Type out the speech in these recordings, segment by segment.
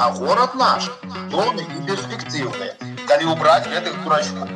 а город наш доны і перспектыўны калі убраць гэтых дурачку.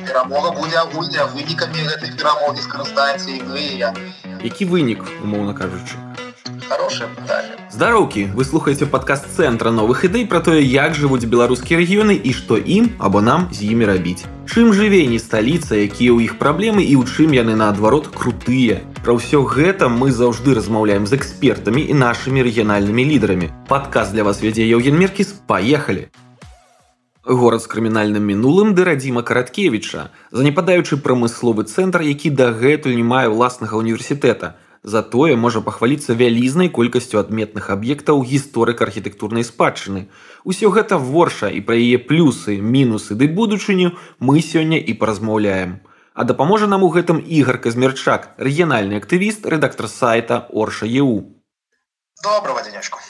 Перамога будзе агульная вынікамі гэтых перамогі скарыстаецца і вы я які вынік умоўна кажучы хорошее пытанне здароўкі вы слухаеце падкаст цэнтра новых ідэй пра тое як жывуць беларускія рэгіёны і што ім або нам з імі рабіць чым жыве не сталіца якія ў іх праблемы і ў чым яны наадварот крутыя пра ўсё гэта мы заўжды размаўляем з экспертамі і нашымі рэгіянальнымі лідарамі падказ для вас вядзе Еўген меркіс паехалі горад з крымінальным мінулым ды радзіма караткевіча занепадаючы прамысловы цэнтр які дагэтуль не мае ўласнага універсітэта затое можа пахваліцца вялізнай колькасцю адметных аб'ектаў гісторык архітэктурнай спадчыны. Усё гэта ворша і пра яе плюсы, мінусы ды будучыню мы сёння і паразмаўляем. А дапаможа нам у гэтым ігар казмерчак, рэгіянальны актывіст, рэдактар сайта Орша ЕУ. Доброго дзенечку.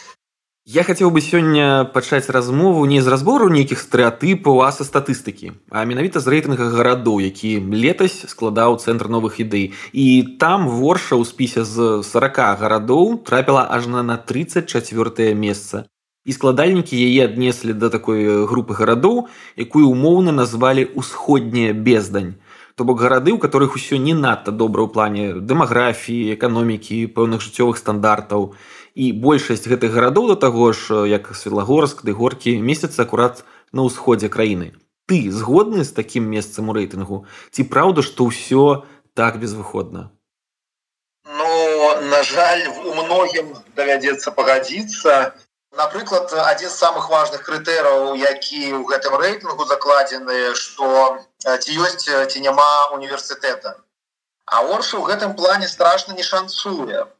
Я хацеў бы сёння пачаць размову не з разбору нейкіх стэеатыпаў а са статыстыкі, а менавіта з рэйтынга гарадоў, які летась складаў цэнтр новых ідэй. І там ворша ў спісе з 40 гарадоў трапіла ажна на 34 месца. І складальнікі яе аднеслі да такой групы гарадоў, якую умоўна назвалі ўсходняя бездань. То бок гарады, у которых усё не надта добра ў плане дэмаграфіі, эканомікі, пэўных жыццёвых стандартаў і большасць гэтых гарадоў да таго ж як светлагорск ды горкі месяца акурат на ўсходзе краіны. Ты згодны з такім месцам у рэйтынгу? Ці праўда што ўсё так безвыходна? Ну на жаль у многім давядзецца пагадзіцца. Напрыклад адзін з самых важных крытэраў які ў гэтым рэйтынгу закладзены што ці ёсць ці няма універсітэта. А оршы ў гэтым плане страшна не шанцуе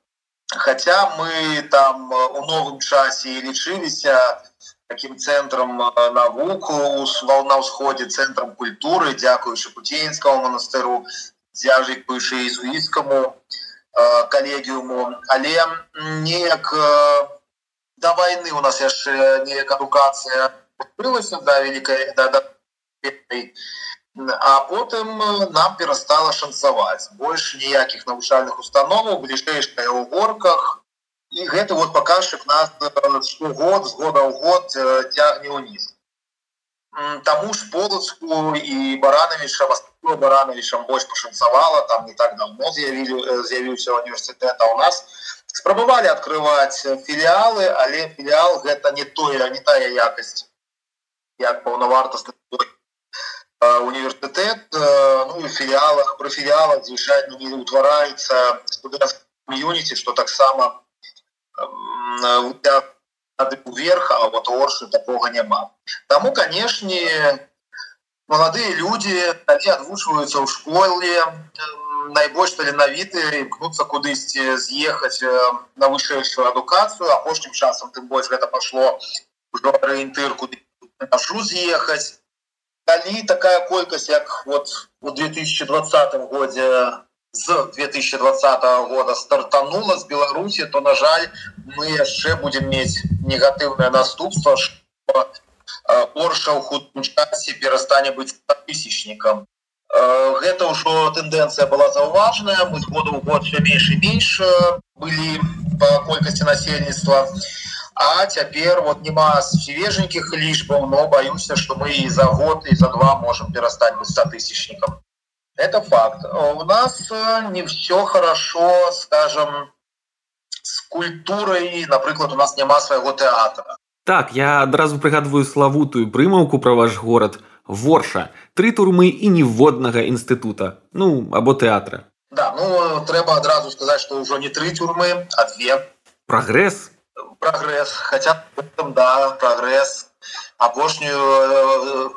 хотя мы там э, у новым часе лічыліся таким центром э, навуку на ўсходзе центром культуры дзякуючы путейскому монастыру дзяжыкуючы езуіцкаму э, калегіуму але неяк до войны у нас яшчэ неяк адукацыя открылася да великкай да, да, а потым э, нам перастала шанцаваць. Больш ніякіх навучальных установаў бліжэйшая ў горках. І гэты вот паказчык нас э, год з года ў год э, цягне ўніз. Таму ж полацку і баранавіча баранавічам больш пашанцавала. Там не так давно з'явілі з'явіўся універсітэт а у нас спрабавалі открываць філіалы але філіал гэта не тое не тая якасць як паўнавартасны універсітэт ну філіалах про філіалах звычайно не утвараюцца юніці что таксама вверх а вот оршы такого няма тому канешне маладыя люди они адвучваюцца ў школе найбольш таленавіты імкнуцца кудысьці з'ехаць на вышэйшую адукацыю апошнім часам тым больш гэта пашло ўжо арыентыр куды з'ехаць калі такая колькасць як вот у 2020 годзе з 2020 года стартанула з беларусі то на жаль мы яшчэ будем мець негатыўнае наступства орша ў хутым часе перастане быць тысячнікам гэта ўжо тэндэнцыя была заўважная мы з году ў год все менш і менш былі по колькасці насельніцтва і А цяпер вот няма свеженьких лічбаў но баюся что мы і за год і за два можем перастать быть статысячником это факт у нас э, не все хорошо скажем с культурой напрыклад у нас няма своего театра так я адразу прыгадываю славутую прымаўку про ваш город ворша три турмы і ніводнага інстытута ну або тэатра да ну трэба адразу сказать что ўжо не три тюрмы а две прогресс Прогресс хотя да прогресс. Апошнюю э,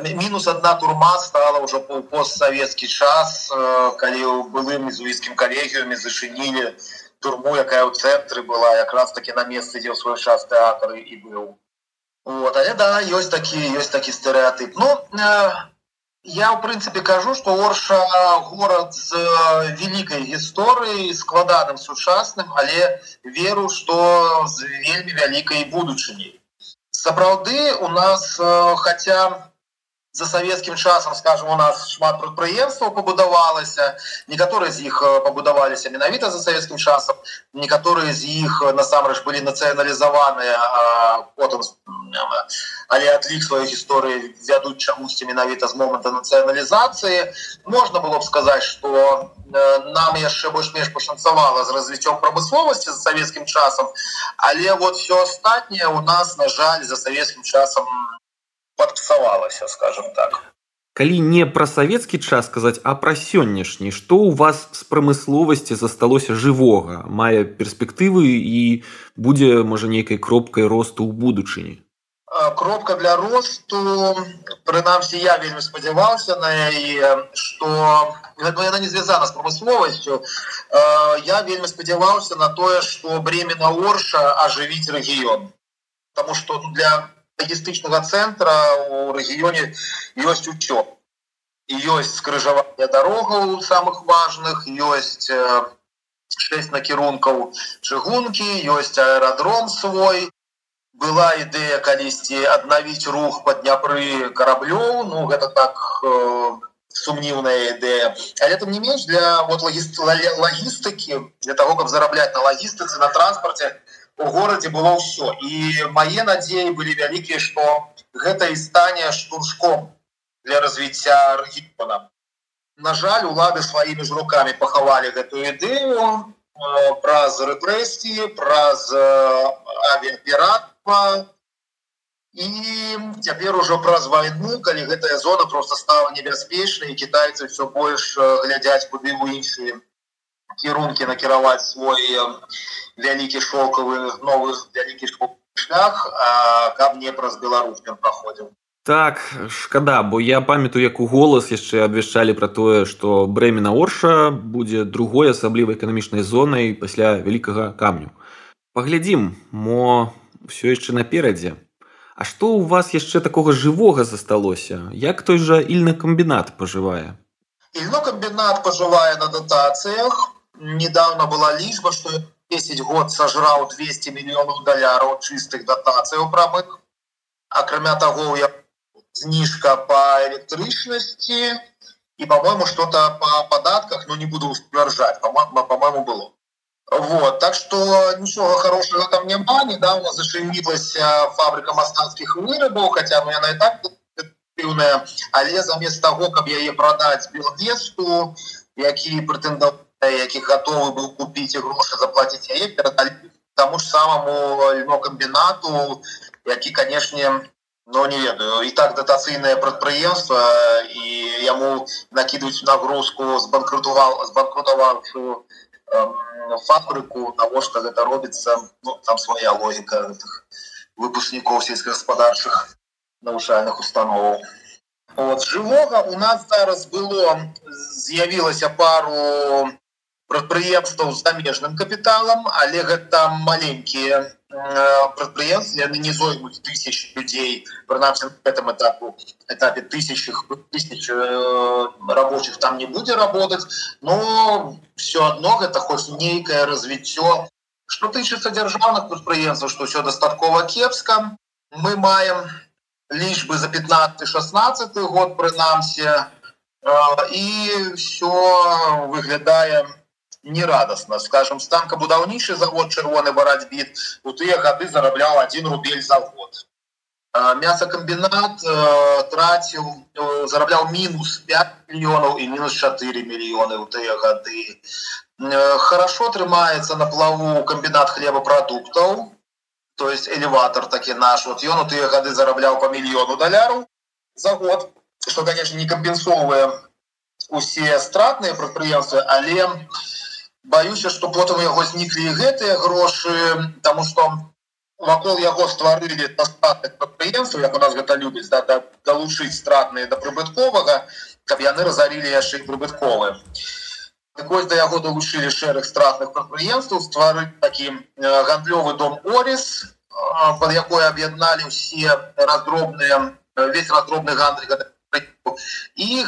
э, минус одна турма стала уже по постсоветский час э, калі былым изуіцкім коллегіуме зачынілі турму якая ў цэнтры была якраз таки на месцы дзе ў свой час тэатры і быў вот але да ёсць такі ёсць такі стэеатып ну я в прынцыпе кажу что орша город з великкай гісторыі складаным сучасным але веру что з вельмі вялікай будучыні сапраўды у нас хотя за савецкім часам скажем у нас шмат прадпрыемстваў пабудавалася некаторыя з іх пабудаваліся менавіта за савецкім часам некаторыя з іх насамрэч былі нацыяналізаваныя потым але адлік сваёй гісторыі вядуць чамусьці менавіта з моманта нацыяналізацыі можна было б сказаць что нам яшчэ больш-менш пашанцавала з развіццём прамысловасці за савецкім часам але вот все астатняе у нас на жаль за савецкім часам падпсавалася скажем так. Калі не пра савецкі час сказаць а пра сённяшні што ў вас з прамысловасці засталося жывога мае перспектывы і будзе можа нейкай кропкай росту ў будучыні? Кропка для росту прынамсі я вельмі спадзяваўся на яе что яна не звязана з прамысловасцю. Я вельмі спадзяваўся на тое что бремена орша ажывіць рэгіён. Потому что для логістычнага цэнтра у рэгіёне ёсць учё ёсць скрыжаванне дарогаў самых важных ёсць шесть накірункаў чыгункі ёсць аэрадром свой. Была ідэя калісьці аднавіць рух па дняпры караблёў ну гэта так сумніўная ідэя але там не менш для вот лагістыкі для того каб зарабляць на лагістыцы на транспарце у горадзе было ўсё і мае надзеі былі вялікія што гэта і стане штуршком для развіцця рэгіона на жаль улады сваімі ж руками пахавалі гэтую ідэю праз рэпрэсіі праз э, авіаператва і цяпер ужо праз вайну калі гэтая зона просто стала небяспечнай кітайцы все больш глядзяць куды ў іншыя кірункі накіраваць свой вялікі шокавы новы вялікі шлях каб не праз Беларусь ён праходзіў. Так шкада бо я памятаю як у голас яшчэ абвяшчалі пра тое што брэмена орша будзе другой асаблівай эканамічнай зонай пасля вялікага камню. Паглядзім мо все яшчэ наперадзе. А што ў вас яшчэ такога жывога засталося? Як той жа ільны камбінат пажывае? Ільнокамбінат пажывае на датацыях недавно была лічба что 10 год сожраў 200 мільёнаў даляраў чыстых датацый у прамых акрамя того я знижка по электрычнасці и по-моему что-то по падатках но не буду сцвярджаць по-моему по-моему было. Вот так что ничего хорошего там няма недавно зашевілася фабрика мастацкіх вырабаў хотя ну яна и так але замест того каб яе продать белдеску які прэтэндаваў які готовы быў купіць і грошы заплатіць яе перадалі таму ж самому льнокамбінату які канешне но не ведаю. І так датацыйнае прадпрыемства і яму накідваюць нагрузку збанкрутувал збанкрутаваўшую фабрыку навошта гэта робіцца ну, там свая логіка выпускнікоў сельскагаспадарчых навучальных установаў вот жывога у нас зараз было з'явілася пару прадпрыемстваў з замежным капіталам але гэта маленькія прадпрыемствы яны не зоймуць тысяч людзей прынамсі этом этапу этапе тысяч тысяч э, рабочих там не будзе работать но все одно гэта хоць нейкае развіццё что тычыцца дзяржаўных прадпрыемстваў что все дастаткова кепска. Мы маем лічбы за 15 16 год прынамсі э, і все выглядаем нерадостно. Скажем станкабудаўнічы завод чырвоны барацьбіт у тыя гады зарабляў один рубель за год. Мясокамбінат э, траціў э, зарабляў мінус 5 мільёнаў і мінус 4 мільёны ў тыя гады. Э, хорошо трымаецца на плаву камбінат хлебапрадуктаў то есть элеватор такі наш. Вот ён у тыя гады зарабляў по мільёну даляру за год что конечно не кампенсоўвае усе стратныя прадпрыемствы але у баюся что потым яго зніклі гэтыя грошы тому что вакол яго стварылі прадпрыемства як у нас гэта любіць да, да, далучыць стратныя да прыбытковага каб яны разарілі яшчэ прыбытковы да яго далучылі шэраг стратных прадпрыемстваў стварыць такі гандлёвы дом орис под якой аб'ядналі ўсе раздробныя весь раздробны гандль і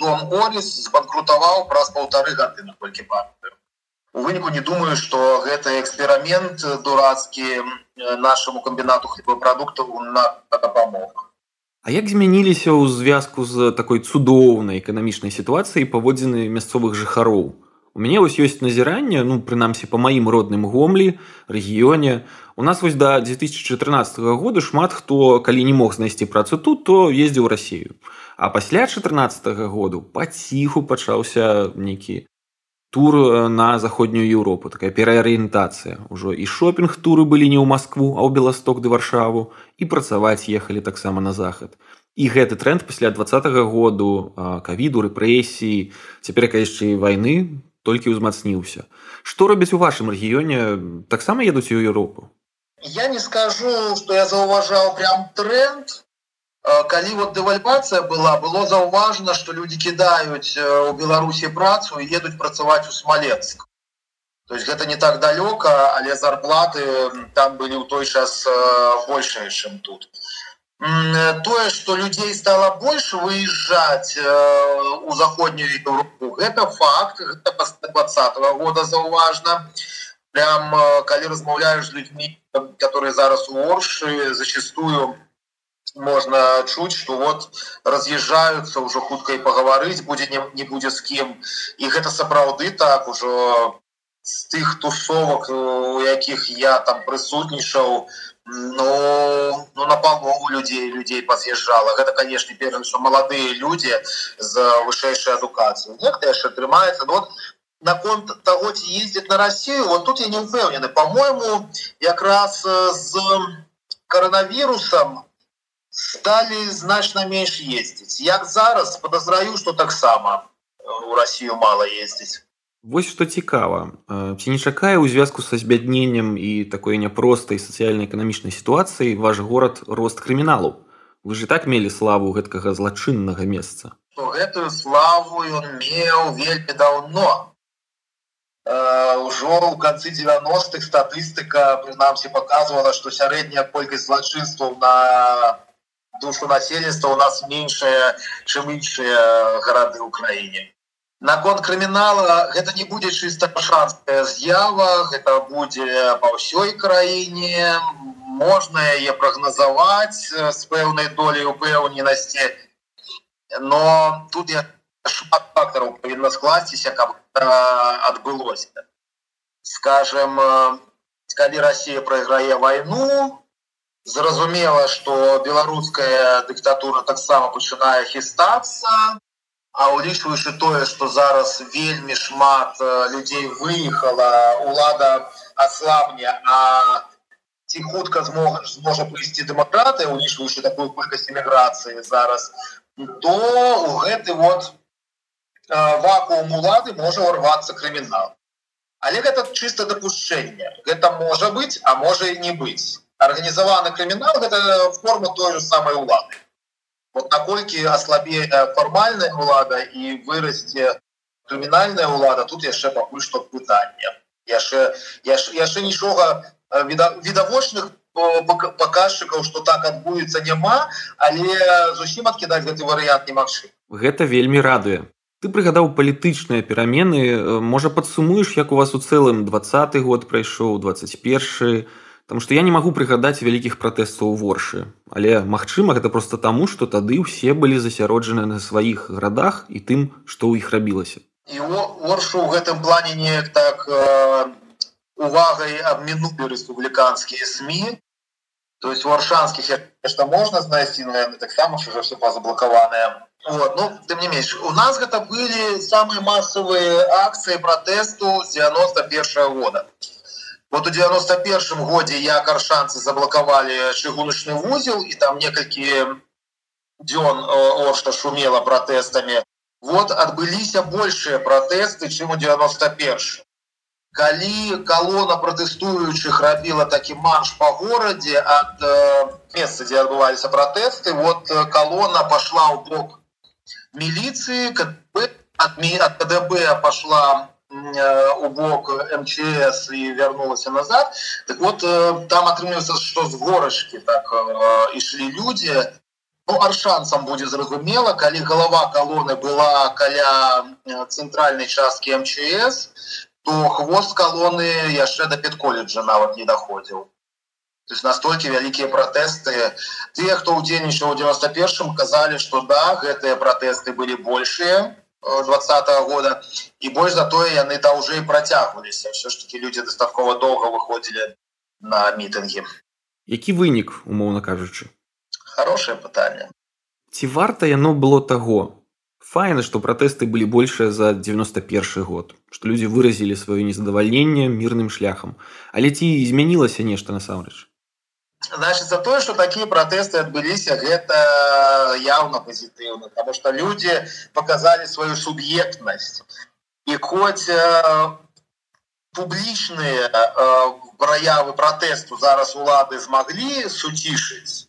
дом Орис збанкрутаваў праз паўтары гады наколькі памятаю у выніку не думаю что гэта эксперымент дурацкі нашаму камбінату на дапамог А як змяніліся ў звязку з такой цудоўнай эканамічнай сітуацыяй паводзіны мясцовых жыхароў? У мяне вось ёсць назіранне ну прынамсі па маім родным гомлі рэгіёне. У нас вось да 2014 года шмат хто калі не мог знайсці працу тут то ездзіў рассею а пасля 14 году паціху пачаўся нейкі тур э, на заходнюю Еўропу такая пераарыентацыя. Ўжо і шопінг туры былі не ў Маскву а ў беласток ды варшаву і працаваць ехалі таксама на захад. І гэты тренд пасля двадцатого году кавіду рэпрэсіі цяпер яшчэ і вайны толькі ўзмацніўся. Што робяць у вашым рэгіёне таксама едуць у Еўропу? Я не скажу что я заўважаў прям тренд. Калі вот дэвальвацыя была было заўважна что люди кідаюць у беларусі працу і едуць працаваць у смоленск то есть гэта не так далёка але зарплаты там былі ў той час большая чым тут тое что людзей стало больше выезжать э, у заходнюю Европу это факт это после двадцатого года заўважна прям э, калі размаўляешь людьми которые зараз у орши зачастую можно чуть что вот разъезжаются уже хутка и поговорить будет не, не будет с кем. И гэта сапраўды так уже с тых тусовок у якіх я там прысутнічаў Ну, ну на палову людзей людзей паз'язджала. Гэта канешне пер что маладыя людзі з вышэйшай адукацыі нехта яшчэ атрымаецца вот наконт таго ці ездзіць на Россию вот тут я не упэўнены по-моему якраз з коронавірусам сталі значна менш ездзіць. Як зараз подазраю что таксама у Россию мало ездзіць Вось што цікава. Ці не чакае ў звязку са збядненнем і такой няпростай сацыяльна-эканамічнай сітуацыі ваш горад рост крыміналу? Вы же так мелі славу гэткага злачыннага месца. Гэтую славу ён меў вельмі даўно. Ўжо ў канцы 90-х статыстыка прынамсі показывала што сярэдняя колькасць злачынстваў на душу насельніцтва у нас меншая чым іншыя гарады ў краіне наконт крымінала гэта не будзе чыста пашанская з'ява гэта будзе па ўсёй краіне. Можна яе прагназаваць з пэўнай долей упэўненасці но тут я шмат фактараў павінна скласціся каб адбылося. Скажем калі Росія прайграе вайну зразумела что беларуская дыктатура таксама пачынае хістацца А улічваючы тое, што зараз вельмі шмат людзей выехала, лада аслабне, а ці хутка зможа прыйсці дэмакратыя, улічваючы такую колькасць эміграцыі зараз, то у гэты вот вакуум улады можа ўрвацца крымінал. Але гэта чыста дапушчэнне. Гэта можа быць, а можа і не быць. Арганізаваны крымінал гэта форма той же самой улады вот наколькі аслабее фармальная ўлада і вырасце крымінальная ўлада тут яшчэ пакуль што пытанне яшчэ яшчэ нічога відавочных паказчыкаў что так адбудзецца няма але зусім адкідаць гэты варыянт немагчым гэта вельмі радуе. Ты прыгадаў палітычныя перамены. Можа падсумуеш як у вас у цэлым двадцаты год прайшоў 21 Таму што я не магу прыгадаць вялікіх пратэстаў воршы. Але магчыма, гэта проста таму, што тады ўсе былі засяроджаны на сваіх гарадах і тым, што ў іх рабілася. І оршу ў гэтым плане неяк так э, увагай абмінулі рэспубліканскія СМі. То есть у аршанскіх нешта можна знайсці, но яны таксама ўжо все пазаблакаваныя. Вот, ну, тым не менш у нас гэта былі самыя масавыя акцыі пратэсту з 91 -го года вот у 91 годзе я каршанцы заблокавалі чыгуначны вузел і там некалькі дзён оршта шумела пратэстамі вот адбыліся большыя пратэсты чым у 91 калі колона пратэстуючых рабіла такі марш по горадзе ад э, месца дзе адбываліся пратэсты вот колона пошла ў бок міліцыі ад КДБ пошла Э, у бок МЧС і вярнулася назад. Так вот э, там атрымліваецца што з горачкі так э, ішлі людзі ну, аршанцам будзе зразумела калі галава калоны была каля цэнтральнай часткі МЧС то хвост калоны яшчэ да педколеджа нават не даходзіў То есть настолькі вялікія пратэсты тыя хто ўдзельнічаў у 91 казалі што да гэтыя пратэсты былі большыя 20 года. І больш за тое яны даўжэй працягваліся ўсё ж таки людзі дастаткова доўга выходзілі на мітынгі які вынік умоўна кажучы? Хорошее пытанне ці варта яно было таго? Файна што пратэсты былі большыя за 91 год што людзі выразілі сваё незадавальненне мірным шляхам. Але ці змянілася нешта насамрэч? Значит за тое что такие протесты адбыліся гэта явно позитыўна потому что люди показали свою суб'ектнасць і хоть э, публічныя э, праявы протесту зараз улады змаглі суцішыць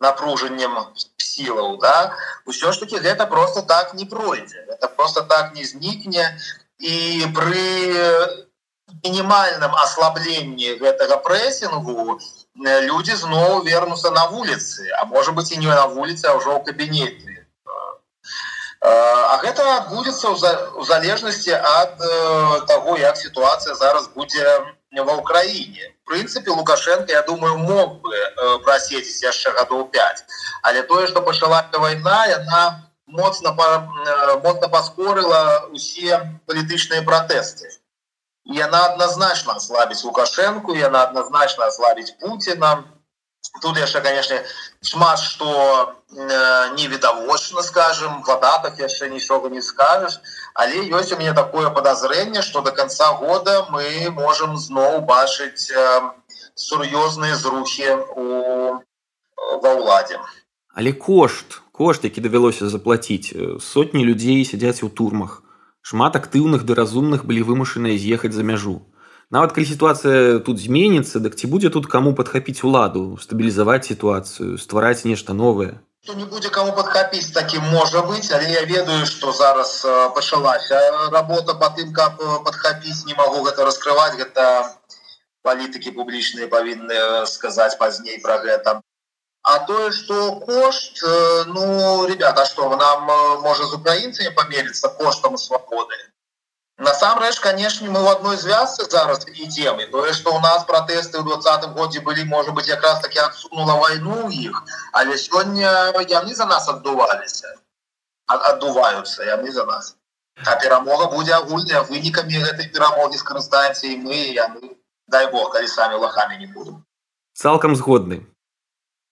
напружаннем сілаў да ўсё ж таки гэта просто так не пройдзе это просто так не знікне. І при мінімальным аслабленні гэтага прэсінгу люди зноў вернуцца на вуліцы а может быть і не на вуліцы а ўжо ў кабінеты А гэта адбудзецца ў залежнасці ад таго як сітуацыя зараз будзе ва ўкраіне прынцыпе лукашенко я думаю мог бы прасеціць яшчэ гадоў 5 але тое что пачала вайна яна моцна моцна паскорыла усе палітычныя пратэсты яна адназначна слабіць лукашэнку яна адназначна слабіць Пуціна тут яшчэ конечно шмат что э, невідавочна скажем вадатах яшчэ нічога не скажешь. Але ёсць у мяне такое подозрение что до конца года мы можем зноў бачыць э, сур'ёзныя зрухи у ва ўладзе але кошт кошт які давялося заплатіць сотні людзей сядзяць у турмах шмат актыўных ды разумных былі вымушаныя з'ехаць за мяжу. Нават калі сітуацыя тут зменіцца дык ці будзе тут каму падхапіць уладу стабілізаваць сітуацыю ствараць нешта новае? Не будзе кому падхапіць таким можа быть але я ведаю что зараз пачалася работа по тым каб падхапіць. Не могу гэта раскрываць гэта палітыкі публічныя павінны сказаць пазней про гэта А тое, что кошт, э, ну, ребята, что нам э, может с украинцами помериться коштом свободы? Насамрэч, конечно, мы в одной звязке зараз идем. И то, что у нас протесты в 20 году были, может быть, как раз таки отсунула войну их, але сегодня яны за нас отдувались. Отдуваются, яны за нас. А перемога будет огульная. Выниками этой перемоги скоростаемся и мы, и яны. Дай бог, коли сами лохами не будем. Цалкам згодны.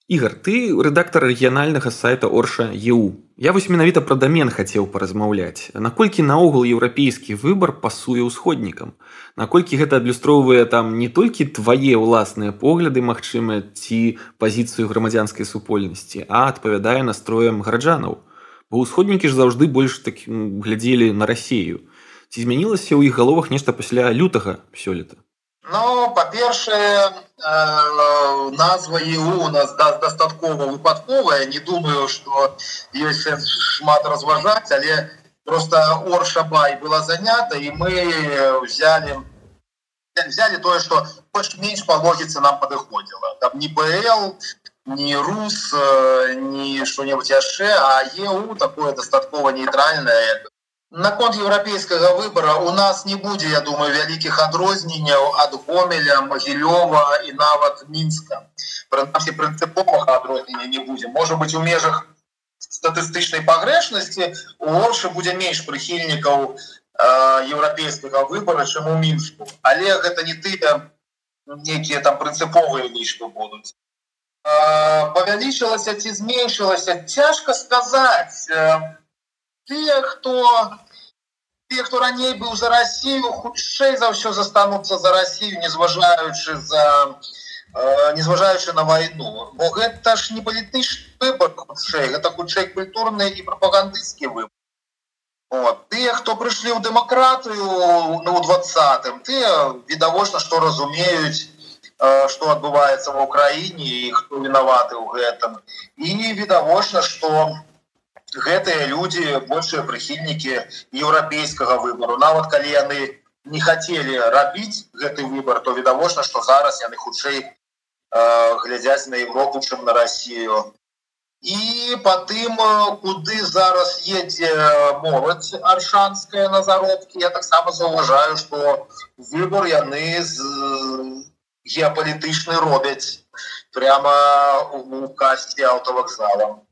Ігар, ты рэдактар рэгіянальнага сайта Орша ЕУ. Я вось менавіта пра дамен хацеў паразмаўляць. Наколькі наогул еўрапейскі выбар пасуе ўсходнікам. Наколькі гэта адлюстроўвае там не толькі твае ўласныя погляды магчымыя ці пазіцыю грамадзянскай супольнасці, а адпавядае настроем гараджанаў. Бо ўсходнікі ж заўжды больш так глядзелі на рассею. Ці змянілася ў іх галовах нешта пасля лютага сёлета. Ну па-першае э, назва ЕУ у нас да, дастаткова выпадковая не думаю что ёсць шмат разважаць але просто оршабай была занята і мы взяли взяли тое что больш менш по логіцы нам падыходзіла там не БЛ не рус э, не что-нибудь яшчэ а ЕУ такое дастаткова нейтральное наконт еўрапейскага выбора у нас не будзе я думаю вялікіх адрозненняў ад гомеля магілёва і нават мінска прынамсі прынцыповага адрознення не будзе можа быть у межах статыстычнай пагрэшнасці у горшы будзе менш прыхільнікаў еўрапейскага выбора чым у мінску але гэта не тыя некія там прынцыповыя лічбы будуць э, павялічылася ці зменшылася цяжка сказаць э, тыя хто те хто раней быў за Россию хутчэй за ўсё застануцца за Россию незважаючы за э, незважаючы на войну. Бо гэта ж не палітычны выбор хутчэй гэта хутчэй культурны і прапагандысцкі выбор Вот. Тыя, хто прыйшлі ў дэмакратыю ну, ў двадцатым ты відавочна што разумеюць што адбываецца ва ўкраіне і хто вінаваты ў гэтым. І відавочна што гэтыя людзі большыя прыхільнікі еўрапейскага выбору нават калі яны не хацелі рабіць гэты выбор то відавочна что зараз яны хутчэй э, глядзяць на Европу чым на Россию і по тым куды зараз едзе моладзь аршанская на заробкі я таксама заўважаю что выбор яны з геапалітычны робяць прямо у касці аўтавакзалам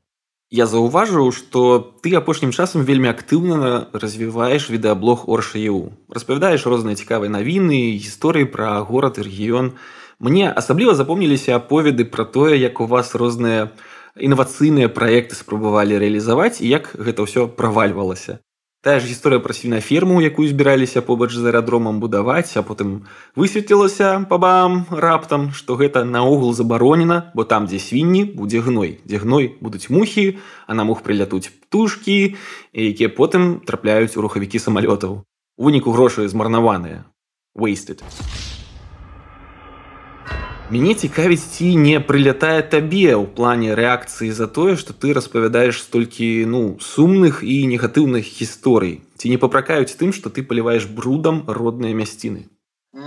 Я заўважыў, што ты апошнім часам вельмі актыўна развіваеш відэаблог оршаU. Распавядаеш розныя цікавыя навіны, гісторыі пра горад і рэгіён. Мне асабліва запомніліся аповеды пра тое, як у вас розныя інавацыйныя праекты спрабавалі рэалізаваць і як гэта ўсё правальвалася тая ж гісторыя пра свінаферму якую збіраліся побач з аэрадромам будаваць а потым высветлілася пабам раптам што гэта наогул забаронена бо там дзе свінні будзе гной. Дзе гной будуць мухі а на мух прылятуць птушкі якія потым трапляюць у рухавікі самалётаў. У выніку грошы змарнаваныя. Wasted Мяне цікавіць ці не прылятае табе ў плане рэакцыі за тое, што ты распавядаеш столькі ну сумных і негатыўных гісторый. Ці не папракаюць тым, што ты паліваеш брудам родныя мясціны.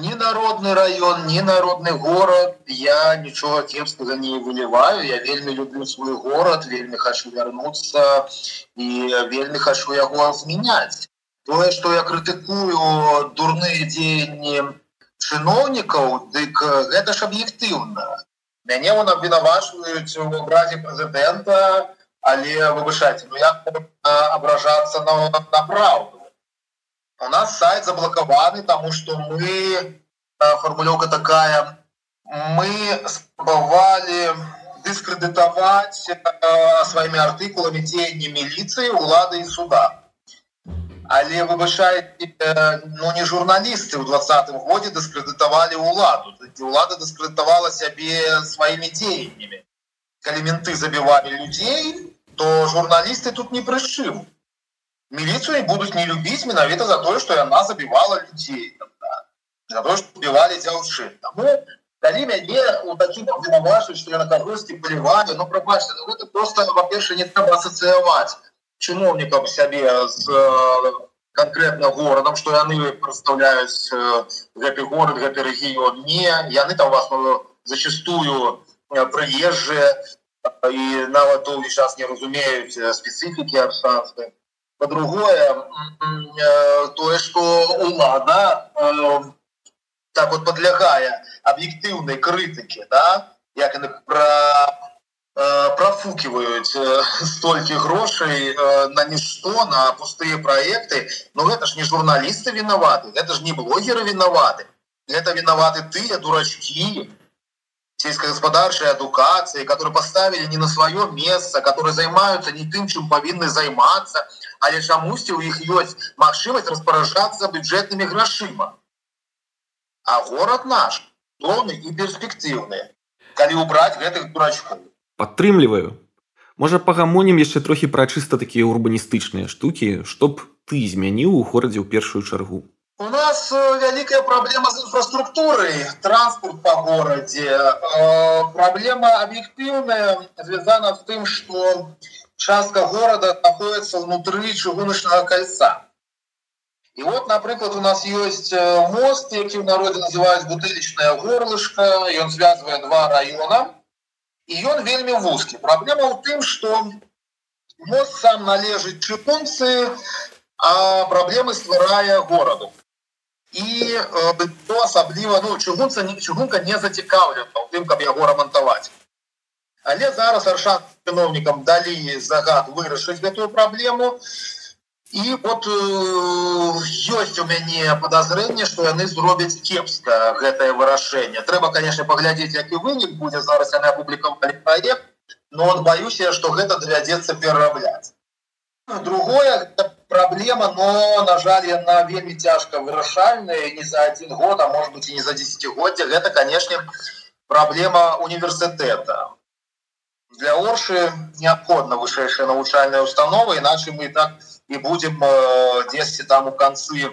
Ні народны раён, ні народны горад я нічога кепскага не выліваю. Я вельмі люблю свой горад, вельмі хачу вярнуцца і вельмі хачу яго змяняць. Тое, што я крытыкую дурныя дзеянні, чыноўнікаў дык гэта ж аб'ектыўна. Мяне он абвінавачваюць у абразе прэзідэнта але выбышаць ну абражацца на, на праўду? У нас сайт заблакаваны тому что мы фармулёўка такая мы спрабавалі дыскрэдытаваць сваімі артыкуламі дзеянні міліцыі улады і суда але выбачае ну не журналісты ў двадцатым годзе дыскрэдытавалі ўладу улада дыскрэдытавала сябе сваімі дзеяннямі калі менты забівалі людзей то журналісты тут не прычым міліцыю будуць не любіць менавіта за тое што яна забівала людзей убівалі дзяўчын калі мяне у такім вінавашу што я на кагосьці паліваю ну прабачце ну, гэта просто па-перша не трэба асацыяваць чыноўнікам сябе з э, конкретно горадам что яны представляюць э, гэты город гэты рэгіён не яны там вас зачастую э, прыезжие і нават сейчас не разумеюць специфікі абстанцы по-другое тое что улада так вот подлягае аб'ектыўнай крытыкі да як про Э, профукивают э, столько грошей э, на ничто, на пустые проекты. Но это же не журналисты виноваты, это же не блогеры виноваты. Это виноваты ты, дурачки, сельскохозяйственной эдукации, которые поставили не на свое место, которые занимаются не тем, чем повинны заниматься, а лишь амусти у них есть машинность распоряжаться бюджетными грошима. А город наш, донный и перспективный. Коли убрать этих дурачков падтрымліваю. Можа пагамонім яшчэ трохі пра чыста такія урбаністычныя штукі што б ты змяніў у горадзе ў першую чаргу. У нас э, вялікая праблема з інфраструктурай. Транспорт по горадзе. Э, праблема аб'ектыўная звязана з тым что частка горада находится внутры чыгуначнага кольца і вот напрыклад у нас есть э, мост які в народе называюць бутылічная горлышка ён звязвае два района і ён вельмі вузкі праблема ў тым что мост сам належыць чыпунцы а праблемы стварае гораду і э, то асабліва ну чыгунца не чыгунка не зацікаўлена тым каб яго рамантаваць але зараз арша чыноўнікам далі загад вырашыць гэтую праблему і і вот ёсць у мяне подазрэнне что яны зробяць кепска гэтае вырашэнне. Трэба конечно паглядзець які вынік будзе. Зараз яны апублікавалі проект но он баюся что гэта давядзецца перарабляць. Другое проблема но на жаль яна вельмі цяжка вырашальная не за один год а может быть и не за десятгоддзя гэта конечно проблема універсітэта. Для орши неабходна вышэйшая навучальная установа иначе мы так не і будем э, дзесьці там у канцы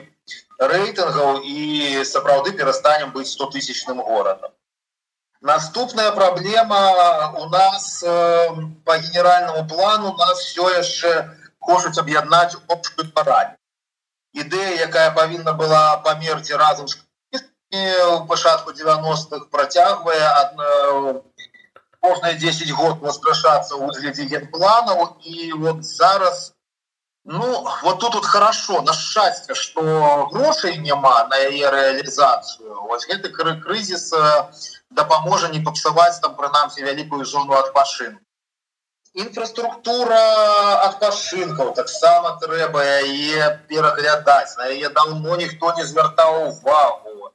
рэйтынгаў і сапраўды перастанем быць 100 тысячным горадам. Наступная праблема у нас э, по генеральнаму плану нас все яшчэ хочуць аб'яднаць общую парадь ідэя якая павінна была памерці разам з пачатку 90-х працягвае кожныя 10 год воскрашацца ў выглядзе генпланаў. І вот зараз Ну вот тут вот хорошо на шчасце что грошай няма на яе реалізацыю вось гэты крызіс дапаможа не папсаваць там прынамсі вялікую зону адпачынку інфраструктура адпачынкаў таксама трэба яе пераглядаць на яе даўно ніхто не звяртаў увагу.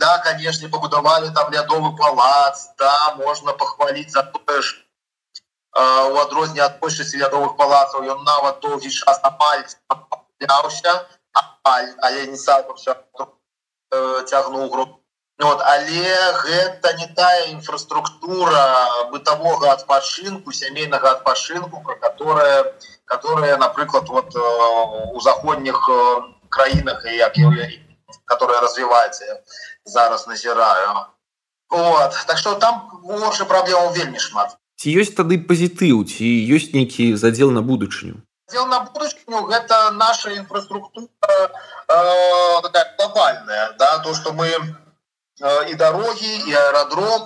Да конечно пабудавалі там лядовы палац да можна пахваліць за тое ж у адрозне ад большасці лядовых палацаў ён нават доўгі час на пальцяўся але не сам цягнуў групу Вот, але гэта не тая інфраструктура бытавога адпачынку сямейнага адпачынку про которая которая напрыклад вот у заходніх краінах і як которая развіваецца зараз назіраю. Вот так что там больше праблем вельмі шмат ці ёсць тады пазітыў ці ёсць нейкі задзел на будучыню? На будучыню гэта наша інфраструктура э, такая глобальная да то что мы і дарогі і аэродром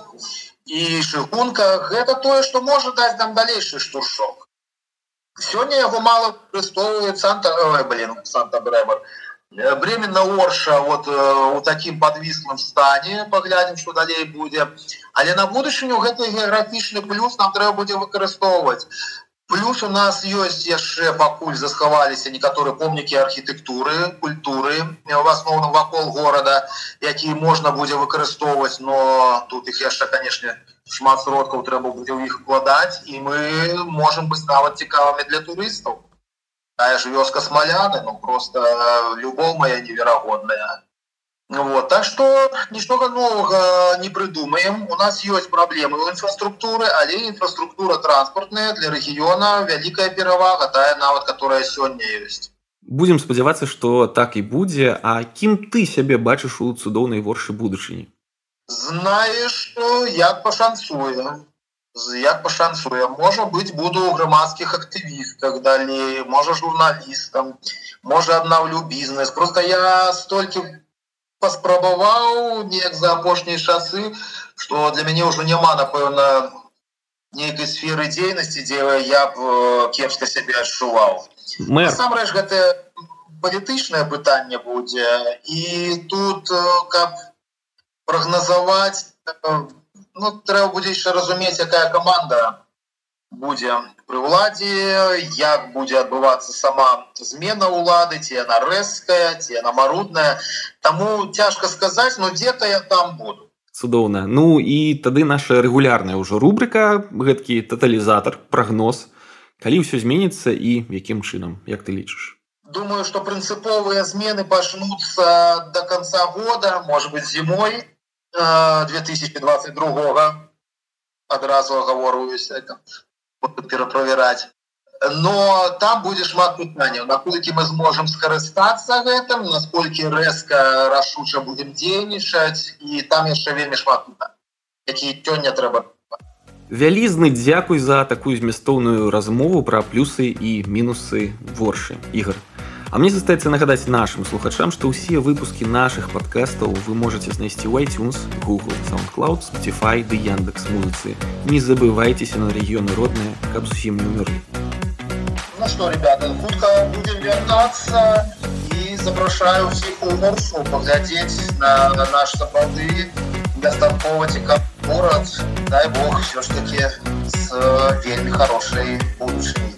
і шыгунка гэта тое што можа даць нам далейшы штуршок сёння яго мало выкарыстоўваюць санта блин санта брэмар временно орша вот у такім подвіслым стане паглядзім что далей будзе але на будучыню гэты геаграфічны плюс нам трэба будзе выкарыстоўваць Плюс у нас ёсць яшчэ пакуль захаваліся некаторыя помнікі архітэктуры культуры в асноўным вакол горада які можна будзе выкарыстоўваць но тут их яшчэ канешне шмат сродкаў трэба будзе ў іх укладаць і мы можем быць нават цікавымі для турыстаў тая ж вёска смаляны ну просто любоў моя неверагодная Вот. Так что нічога новага не прыдумаем. У нас ёсць праблемы ў інфраструктуры, але інфраструктура транспартная для рэгіёна вялікая перавага, тая нават которая сёння ёсць. Будзем спадзявацца, што так і будзе, а кім ты сябе бачыш у цудоўнай воршы будучыні. Знаеш, як пашанцуе як пашанцуе можа быць буду ў грамадскіх актывістах далей можа журналістам можа аднаўлю бізнес. Просто я столькі паспрабаваў неяк за апошнія часы что для мяне ўжо няма напэўна нейкай сферы дзейнасці дзе я б э, кепска сябе адчуваў. Насамрэч гэта палітычнае пытанне будзе. І тут э, каб прагназаваць э, ну, трэба будзе яшчэ разумець якая каманда будзе пры ўладзе як будзе адбывацца сама змена ўлады ці яна рэзкая ці яна марудная Таму цяжка сказаць но дзе-то я там буду. Цудоўна Ну і тады наша рэгулярная ўжо рубрика гэткі тоталізатор прогноз калі ўсё зменіцца і якім чынам як ты лічыш думаю что прынцыповыя змены пачнуцца до конца года может быть зімой 2022 адразу агаворуюсь это пераправяраць но там будзе шмат пытанняў наколькі мы зможам скарыстацца гэтым насколькі рэзка рашуча будем дзейнічаць і там яшчэ вельмі шмат які сёння трэба. Вялізны дзякуй за такую змястоўную размову пра плюсы і мінусы воршы. Ігр А мне застаецца нагадаць нашим слухачам, што ўсе выпускі наших падкастаў вы можете знайсці ў iTunes, Google, SoundCloud, Spotify ды Яндекс музыцы. Не забывайтеся на рэгіёны родныя, каб зусім не ўмерлі. Ну что, ребята, хутка будем вяртацца і запрашаю ўсіх у морсу паглядзець на, на наш сапраўды дастаткова цікавы горад. Дай Бог, все ж таки с вельмі хорошай будучыні.